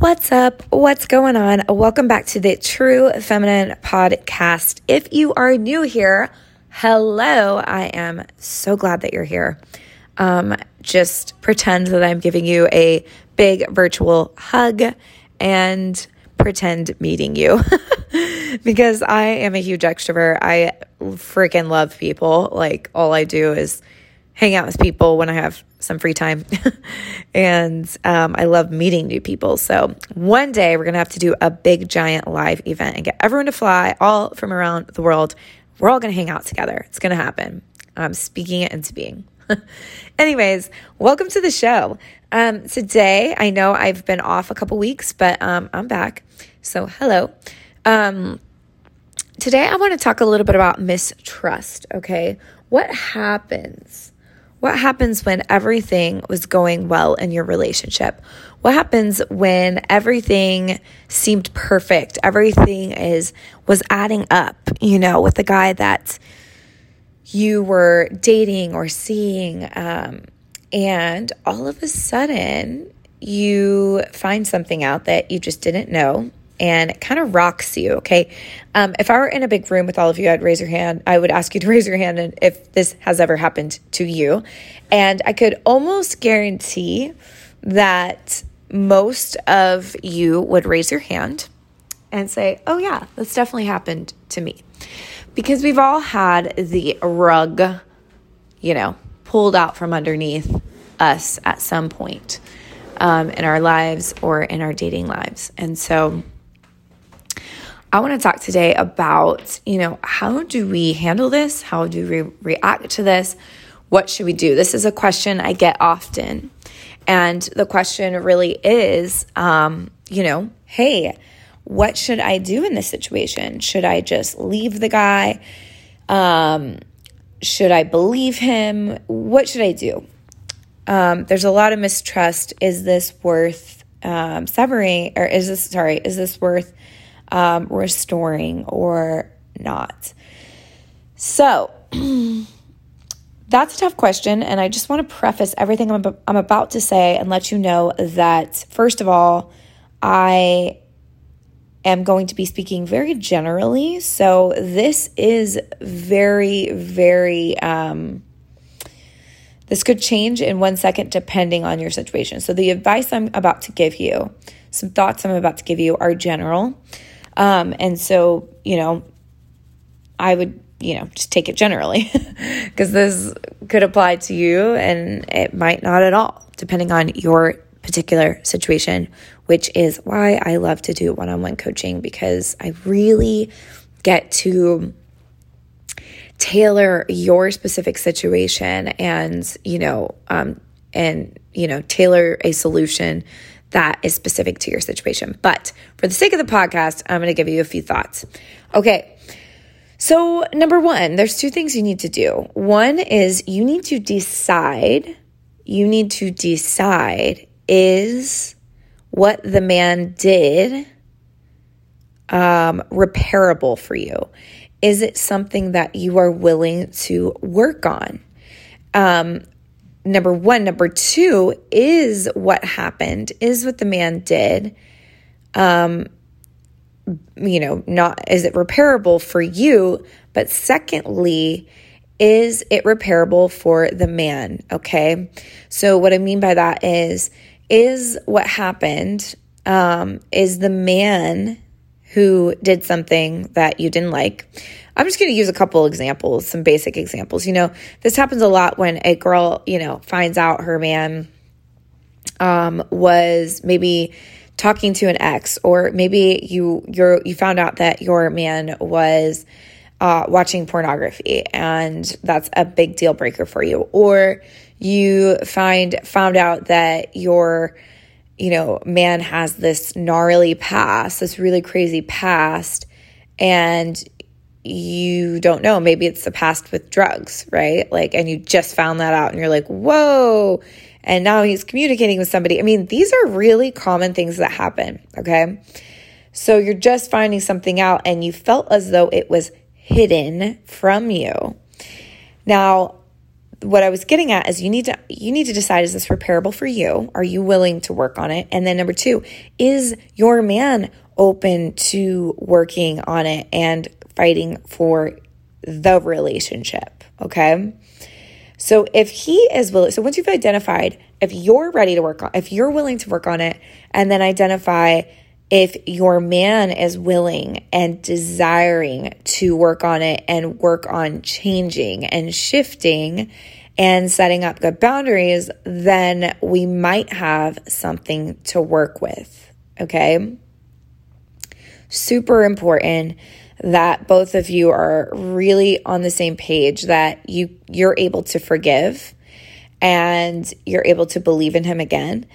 What's up? What's going on? Welcome back to the True Feminine Podcast. If you are new here, hello. I am so glad that you're here. Um, just pretend that I'm giving you a big virtual hug and pretend meeting you because I am a huge extrovert. I freaking love people. Like, all I do is hang out with people when I have some free time. and um, I love meeting new people. So one day we're going to have to do a big, giant live event and get everyone to fly all from around the world. We're all going to hang out together. It's going to happen. I'm speaking it into being. Anyways, welcome to the show. Um, today, I know I've been off a couple weeks, but um, I'm back. So, hello. Um, today, I want to talk a little bit about mistrust. Okay. What happens what happens when everything was going well in your relationship? What happens when everything seemed perfect? Everything is was adding up, you know, with the guy that you were dating or seeing um, and all of a sudden you find something out that you just didn't know and kind of rocks you. Okay. Um, if I were in a big room with all of you, I'd raise your hand. I would ask you to raise your hand and if this has ever happened to you. And I could almost guarantee that most of you would raise your hand and say, Oh, yeah, that's definitely happened to me. Because we've all had the rug, you know, pulled out from underneath us at some point um, in our lives or in our dating lives. And so, I want to talk today about, you know, how do we handle this? How do we react to this? What should we do? This is a question I get often. And the question really is, um, you know, hey, what should I do in this situation? Should I just leave the guy? Um, should I believe him? What should I do? Um, there's a lot of mistrust. Is this worth um, severing, or is this, sorry, is this worth um, restoring or not? So, that's a tough question. And I just want to preface everything I'm, I'm about to say and let you know that, first of all, I am going to be speaking very generally. So, this is very, very, um, this could change in one second depending on your situation. So, the advice I'm about to give you, some thoughts I'm about to give you are general. Um, and so, you know, I would, you know, just take it generally because this could apply to you and it might not at all, depending on your particular situation, which is why I love to do one on one coaching because I really get to tailor your specific situation and, you know, um, and, you know, tailor a solution that is specific to your situation. But for the sake of the podcast, I'm going to give you a few thoughts. Okay. So, number one, there's two things you need to do. One is you need to decide, you need to decide is what the man did um, repairable for you? Is it something that you are willing to work on? Um, number one. Number two is what happened, is what the man did. Um, you know, not is it repairable for you? But secondly, is it repairable for the man? Okay. So, what I mean by that is, is what happened, um, is the man who did something that you didn't like I'm just going to use a couple examples, some basic examples. You know, this happens a lot when a girl, you know, finds out her man um, was maybe talking to an ex, or maybe you you're you found out that your man was uh, watching pornography, and that's a big deal breaker for you, or you find found out that your you know man has this gnarly past, this really crazy past, and you don't know. Maybe it's the past with drugs, right? Like, and you just found that out and you're like, whoa. And now he's communicating with somebody. I mean, these are really common things that happen, okay? So you're just finding something out and you felt as though it was hidden from you. Now, what I was getting at is you need to you need to decide is this repairable for you? Are you willing to work on it? And then number 2, is your man open to working on it and fighting for the relationship, okay? So if he is willing, so once you've identified if you're ready to work on, if you're willing to work on it, and then identify if your man is willing and desiring to work on it and work on changing and shifting and setting up good boundaries, then we might have something to work with. Okay. Super important that both of you are really on the same page that you you're able to forgive and you're able to believe in him again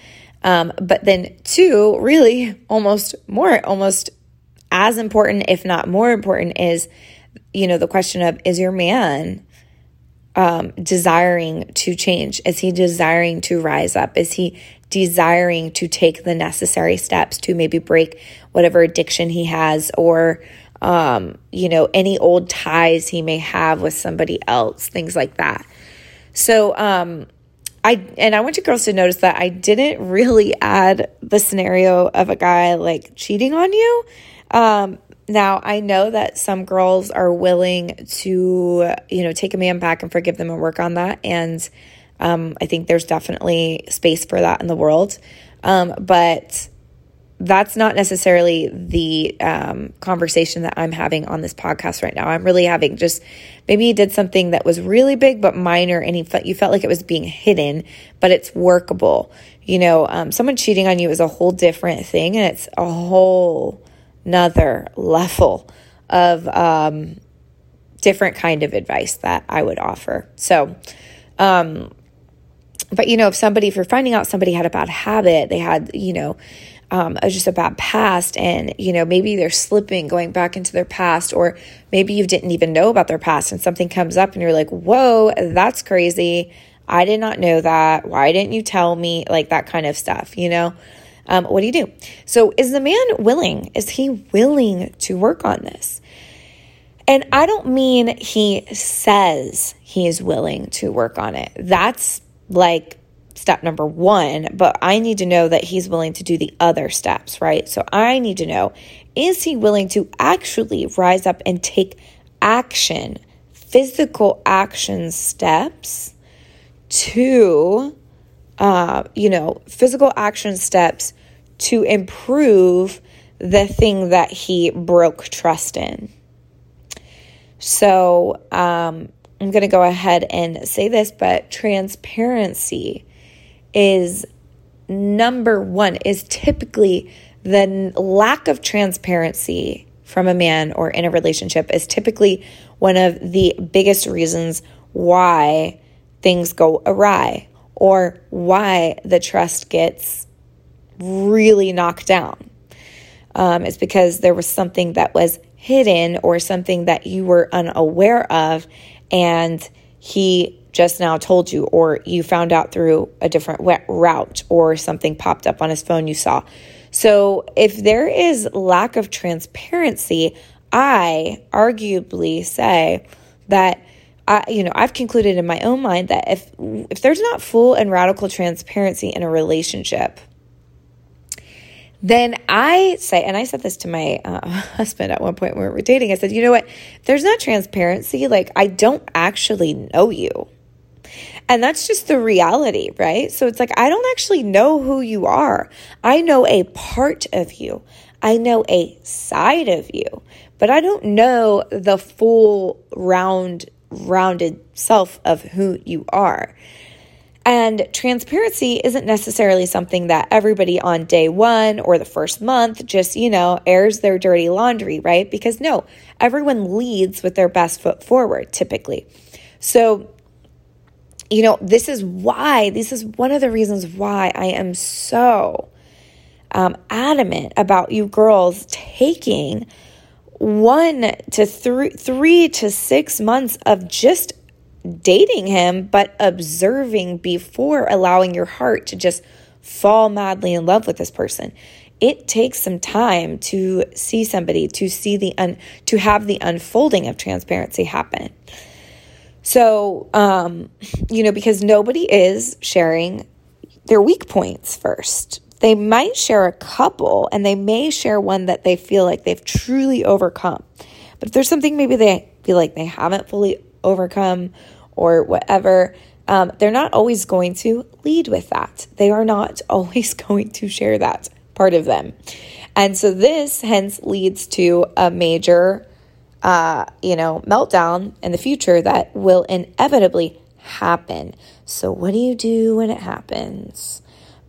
um, but then, two, really almost more, almost as important, if not more important, is, you know, the question of is your man um, desiring to change? Is he desiring to rise up? Is he desiring to take the necessary steps to maybe break whatever addiction he has or, um, you know, any old ties he may have with somebody else, things like that. So, um, I and I want you girls to notice that I didn't really add the scenario of a guy like cheating on you. Um, now I know that some girls are willing to, you know, take a man back and forgive them and work on that, and um, I think there's definitely space for that in the world. Um, but that's not necessarily the um, conversation that I'm having on this podcast right now. I'm really having just maybe he did something that was really big but minor, and he felt you felt like it was being hidden, but it's workable. You know, um, someone cheating on you is a whole different thing, and it's a whole another level of um, different kind of advice that I would offer. So, um, but you know, if somebody, if you're finding out somebody had a bad habit, they had, you know, um, just a bad past and you know maybe they're slipping going back into their past or maybe you didn't even know about their past and something comes up and you're like whoa that's crazy. I did not know that. Why didn't you tell me? Like that kind of stuff you know? Um, what do you do? So is the man willing? Is he willing to work on this? And i don't mean he says he is willing to work on it. That's like step number one, but I need to know that he's willing to do the other steps, right? So I need to know is he willing to actually rise up and take action, physical action steps to, uh, you know, physical action steps to improve the thing that he broke trust in. So, um, I'm going to go ahead and say this, but transparency is number one, is typically the lack of transparency from a man or in a relationship is typically one of the biggest reasons why things go awry or why the trust gets really knocked down. Um, it's because there was something that was hidden or something that you were unaware of, and he just now told you, or you found out through a different route, or something popped up on his phone you saw. So, if there is lack of transparency, I arguably say that I, you know, I've concluded in my own mind that if if there's not full and radical transparency in a relationship, then I say, and I said this to my uh, husband at one point when we were dating. I said, you know what? There's not transparency, like I don't actually know you. And that's just the reality, right? So it's like, I don't actually know who you are. I know a part of you, I know a side of you, but I don't know the full round, rounded self of who you are. And transparency isn't necessarily something that everybody on day one or the first month just, you know, airs their dirty laundry, right? Because no, everyone leads with their best foot forward typically. So you know, this is why, this is one of the reasons why I am so um, adamant about you girls taking one to three, three to six months of just dating him, but observing before allowing your heart to just fall madly in love with this person. It takes some time to see somebody, to see the un, to have the unfolding of transparency happen. So, um, you know, because nobody is sharing their weak points first. They might share a couple and they may share one that they feel like they've truly overcome. But if there's something maybe they feel like they haven't fully overcome or whatever, um, they're not always going to lead with that. They are not always going to share that part of them. And so this hence leads to a major, uh, you know, meltdown in the future that will inevitably happen. So what do you do when it happens?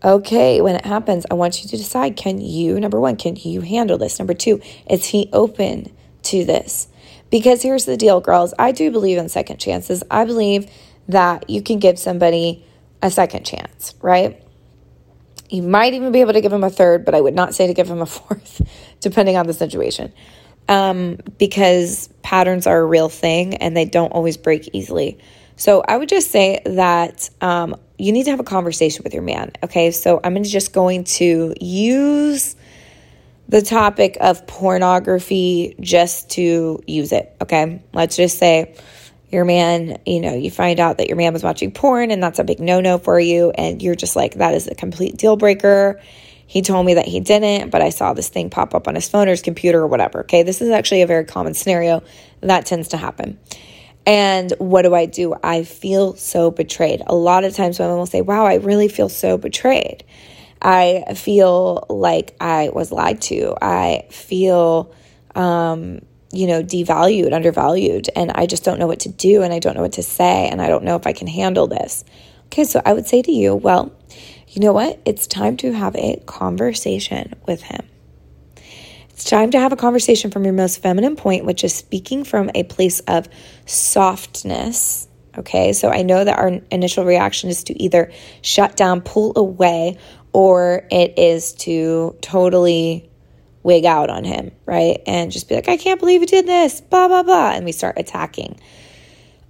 Okay, when it happens, I want you to decide can you, number one, can you handle this? Number two, is he open to this? Because here's the deal, girls. I do believe in second chances. I believe that you can give somebody a second chance, right? You might even be able to give him a third, but I would not say to give him a fourth, depending on the situation. Um, because patterns are a real thing and they don't always break easily. So I would just say that um, you need to have a conversation with your man. Okay. So I'm just going to use the topic of pornography just to use it. Okay. Let's just say, your man, you know, you find out that your man was watching porn and that's a big no no for you. And you're just like, that is a complete deal breaker. He told me that he didn't, but I saw this thing pop up on his phone or his computer or whatever. Okay. This is actually a very common scenario that tends to happen. And what do I do? I feel so betrayed. A lot of times women will say, wow, I really feel so betrayed. I feel like I was lied to. I feel, um, you know, devalued, undervalued, and I just don't know what to do and I don't know what to say and I don't know if I can handle this. Okay, so I would say to you, well, you know what? It's time to have a conversation with him. It's time to have a conversation from your most feminine point, which is speaking from a place of softness. Okay, so I know that our initial reaction is to either shut down, pull away, or it is to totally wig out on him, right? And just be like, I can't believe you did this, blah, blah, blah. And we start attacking.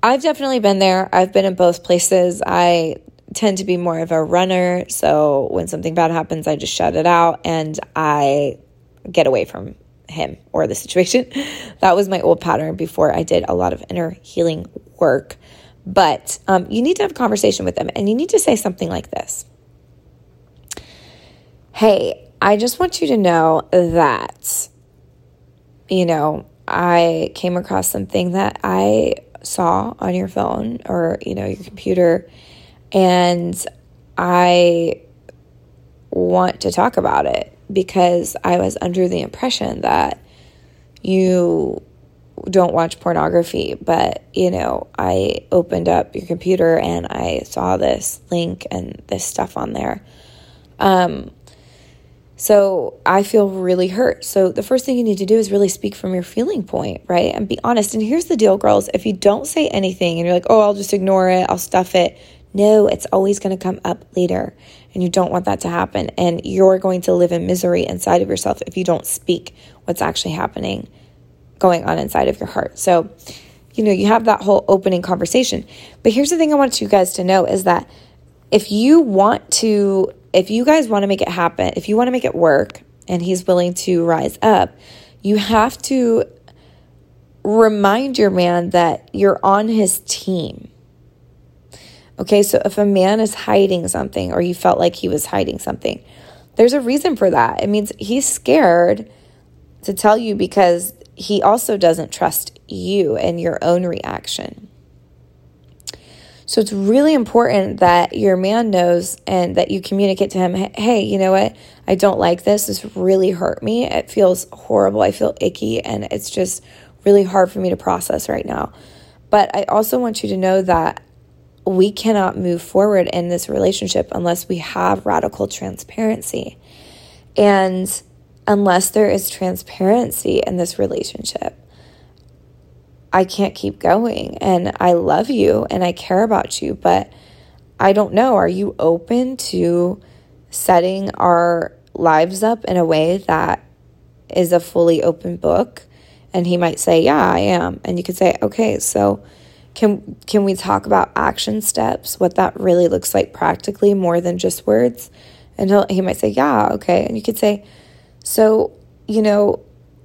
I've definitely been there. I've been in both places. I tend to be more of a runner. So when something bad happens, I just shut it out and I get away from him or the situation. that was my old pattern before I did a lot of inner healing work. But um, you need to have a conversation with them and you need to say something like this Hey, I just want you to know that, you know, I came across something that I saw on your phone or, you know, your computer, and I want to talk about it because I was under the impression that you don't watch pornography, but you know, I opened up your computer and I saw this link and this stuff on there. Um, so I feel really hurt. So the first thing you need to do is really speak from your feeling point, right? And be honest. And here's the deal, girls. If you don't say anything and you're like, oh, I'll just ignore it, I'll stuff it. No, it's always going to come up later. And you don't want that to happen. And you're going to live in misery inside of yourself if you don't speak what's actually happening, going on inside of your heart. So, you know, you have that whole opening conversation. But here's the thing I want you guys to know is that if you want to if you guys want to make it happen, if you want to make it work and he's willing to rise up, you have to remind your man that you're on his team. Okay, so if a man is hiding something or you felt like he was hiding something, there's a reason for that. It means he's scared to tell you because he also doesn't trust you and your own reaction. So it's really important that your man knows and that you communicate to him, hey, you know what? I don't like this. This really hurt me. It feels horrible. I feel icky and it's just really hard for me to process right now. But I also want you to know that we cannot move forward in this relationship unless we have radical transparency. And unless there is transparency in this relationship, I can't keep going and I love you and I care about you, but I don't know. Are you open to setting our lives up in a way that is a fully open book? And he might say, "Yeah, I am." And you could say, "Okay, so can can we talk about action steps? What that really looks like practically more than just words?" And he he might say, "Yeah, okay." And you could say, "So, you know,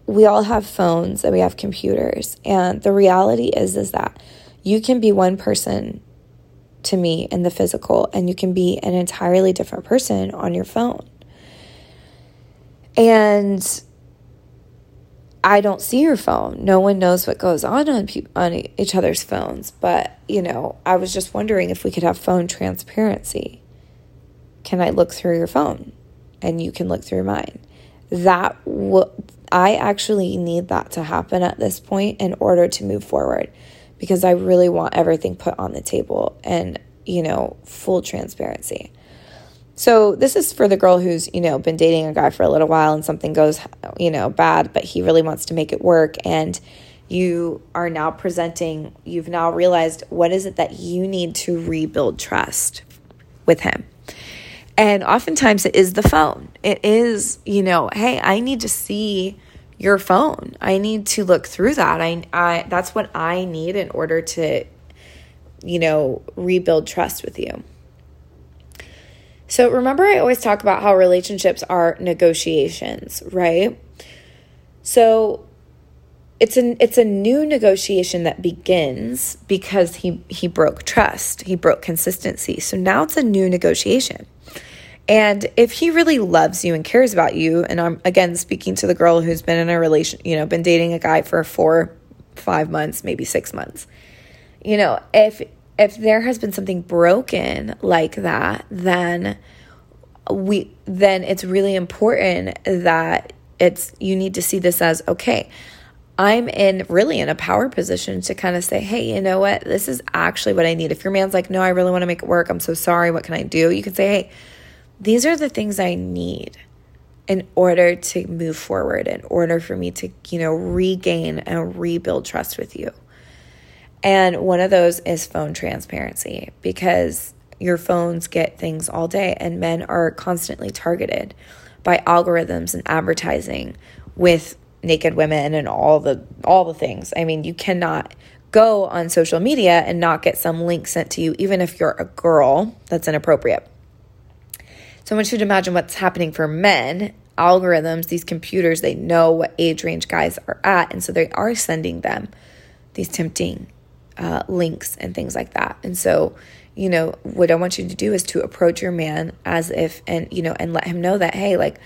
we all have phones and we have computers and the reality is is that You can be one person to me in the physical, and you can be an entirely different person on your phone. And I don't see your phone. No one knows what goes on on, pe- on each other's phones. But, you know, I was just wondering if we could have phone transparency. Can I look through your phone and you can look through mine? That w- I actually need that to happen at this point in order to move forward because I really want everything put on the table and, you know, full transparency. So this is for the girl who's, you know, been dating a guy for a little while and something goes, you know, bad, but he really wants to make it work and you are now presenting, you've now realized what is it that you need to rebuild trust with him. And oftentimes it is the phone. It is, you know, hey, I need to see your phone. I need to look through that. I, I that's what I need in order to, you know, rebuild trust with you. So remember, I always talk about how relationships are negotiations, right? So it's a it's a new negotiation that begins because he he broke trust, he broke consistency. So now it's a new negotiation. And if he really loves you and cares about you, and I'm again speaking to the girl who's been in a relation, you know, been dating a guy for four, five months, maybe six months, you know, if if there has been something broken like that, then we then it's really important that it's you need to see this as okay. I'm in really in a power position to kind of say, hey, you know what? This is actually what I need. If your man's like, no, I really want to make it work. I'm so sorry. What can I do? You can say, hey, these are the things I need in order to move forward, in order for me to, you know, regain and rebuild trust with you. And one of those is phone transparency because your phones get things all day and men are constantly targeted by algorithms and advertising with naked women and all the all the things. I mean, you cannot go on social media and not get some link sent to you even if you're a girl. That's inappropriate. So I want you to imagine what's happening for men. Algorithms, these computers, they know what age range guys are at, and so they are sending them these tempting uh, links and things like that. And so, you know, what I want you to do is to approach your man as if, and, you know, and let him know that, hey, like,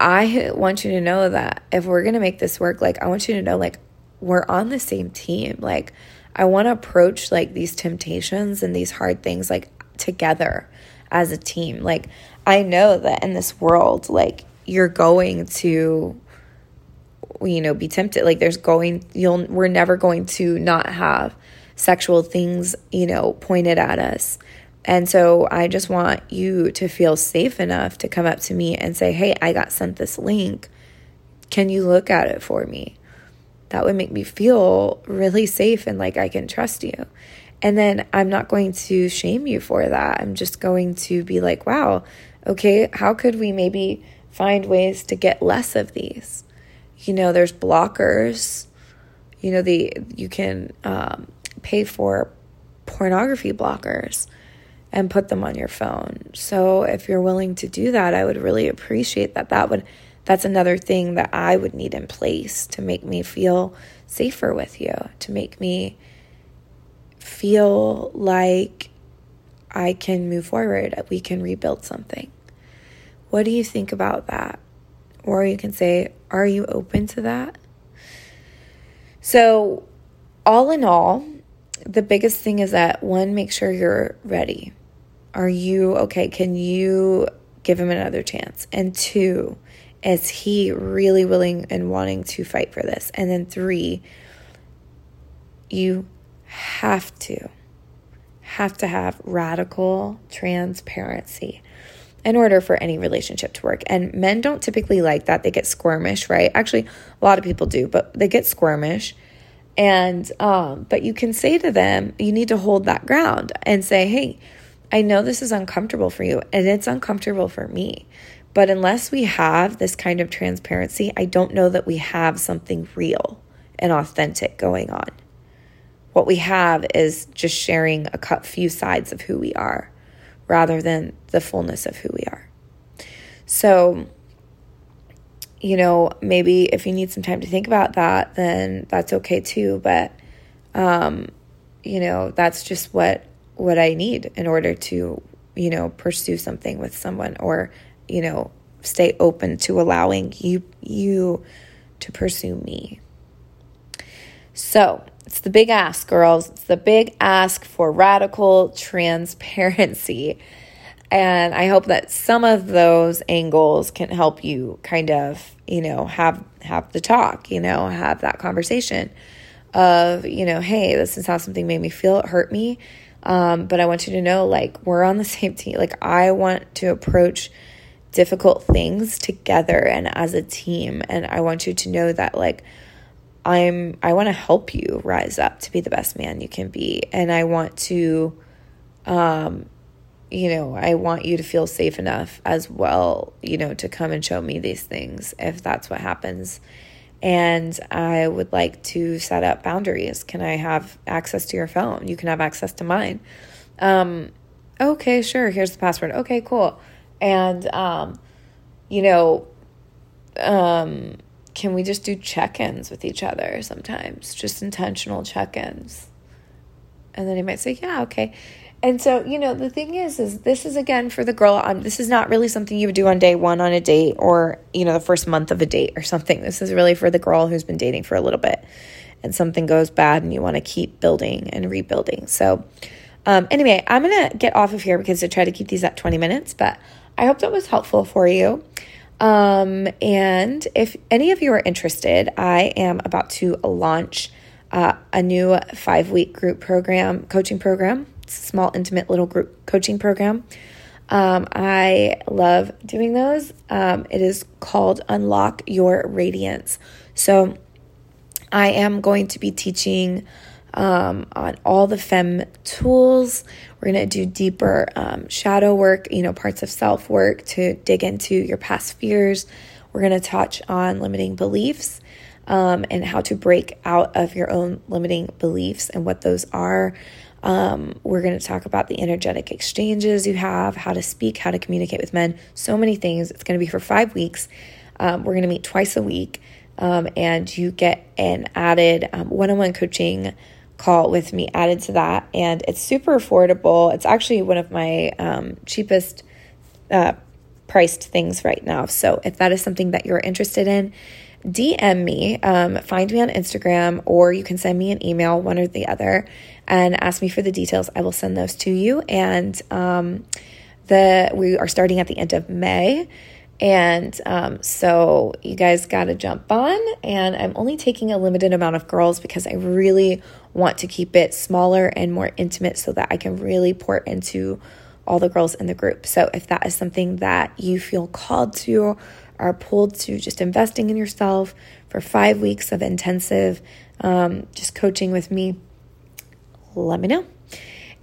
I want you to know that if we're going to make this work, like, I want you to know, like, we're on the same team. Like, I want to approach, like, these temptations and these hard things, like, together as a team. Like, I know that in this world, like, you're going to you know be tempted like there's going you'll we're never going to not have sexual things you know pointed at us. And so i just want you to feel safe enough to come up to me and say hey i got sent this link. Can you look at it for me? That would make me feel really safe and like i can trust you. And then i'm not going to shame you for that. I'm just going to be like wow okay how could we maybe find ways to get less of these you know, there's blockers. You know, the you can um, pay for pornography blockers and put them on your phone. So if you're willing to do that, I would really appreciate that. That would that's another thing that I would need in place to make me feel safer with you, to make me feel like I can move forward, we can rebuild something. What do you think about that? Or you can say, Are you open to that? So, all in all, the biggest thing is that one, make sure you're ready. Are you okay? Can you give him another chance? And two, is he really willing and wanting to fight for this? And then three, you have to have to have radical transparency in order for any relationship to work. And men don't typically like that. They get squirmish, right? Actually, a lot of people do, but they get squirmish. And, um, but you can say to them, you need to hold that ground and say, hey, I know this is uncomfortable for you and it's uncomfortable for me. But unless we have this kind of transparency, I don't know that we have something real and authentic going on. What we have is just sharing a few sides of who we are rather than the fullness of who we are. So, you know, maybe if you need some time to think about that, then that's okay too. But, um, you know, that's just what what I need in order to, you know, pursue something with someone or, you know, stay open to allowing you you to pursue me. So, it's the big ask, girls. It's the big ask for radical transparency. And I hope that some of those angles can help you kind of, you know, have have the talk, you know, have that conversation of, you know, hey, this is how something made me feel. It hurt me. Um, but I want you to know, like, we're on the same team. Like, I want to approach difficult things together and as a team. And I want you to know that, like, I'm, I want to help you rise up to be the best man you can be. And I want to, um, you know, I want you to feel safe enough as well, you know, to come and show me these things if that's what happens. And I would like to set up boundaries. Can I have access to your phone? You can have access to mine. Um, okay, sure. Here's the password. Okay, cool. And, um, you know, um, can we just do check ins with each other sometimes? Just intentional check ins. And then he might say, yeah, okay. And so, you know, the thing is, is this is again for the girl. This is not really something you would do on day one on a date or, you know, the first month of a date or something. This is really for the girl who's been dating for a little bit and something goes bad and you want to keep building and rebuilding. So, um, anyway, I'm going to get off of here because I try to keep these at 20 minutes, but I hope that was helpful for you. Um, and if any of you are interested, I am about to launch uh, a new five week group program, coaching program small, intimate little group coaching program. Um, I love doing those. Um, it is called Unlock Your Radiance. So, I am going to be teaching um, on all the fem tools. We're going to do deeper um, shadow work, you know, parts of self work to dig into your past fears. We're going to touch on limiting beliefs um, and how to break out of your own limiting beliefs and what those are. Um, we're going to talk about the energetic exchanges you have, how to speak, how to communicate with men, so many things. It's going to be for five weeks. Um, we're going to meet twice a week, um, and you get an added one on one coaching call with me added to that. And it's super affordable. It's actually one of my um, cheapest uh, priced things right now. So if that is something that you're interested in, DM me, um, find me on Instagram, or you can send me an email, one or the other, and ask me for the details. I will send those to you. And um, the we are starting at the end of May. And um, so you guys got to jump on. And I'm only taking a limited amount of girls because I really want to keep it smaller and more intimate so that I can really pour into all the girls in the group. So if that is something that you feel called to, are pulled to just investing in yourself for five weeks of intensive um, just coaching with me, let me know.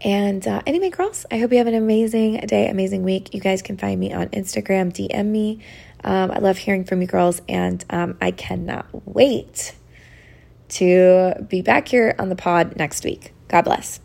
And uh, anyway, girls, I hope you have an amazing day, amazing week. You guys can find me on Instagram, DM me. Um, I love hearing from you girls, and um, I cannot wait to be back here on the pod next week. God bless.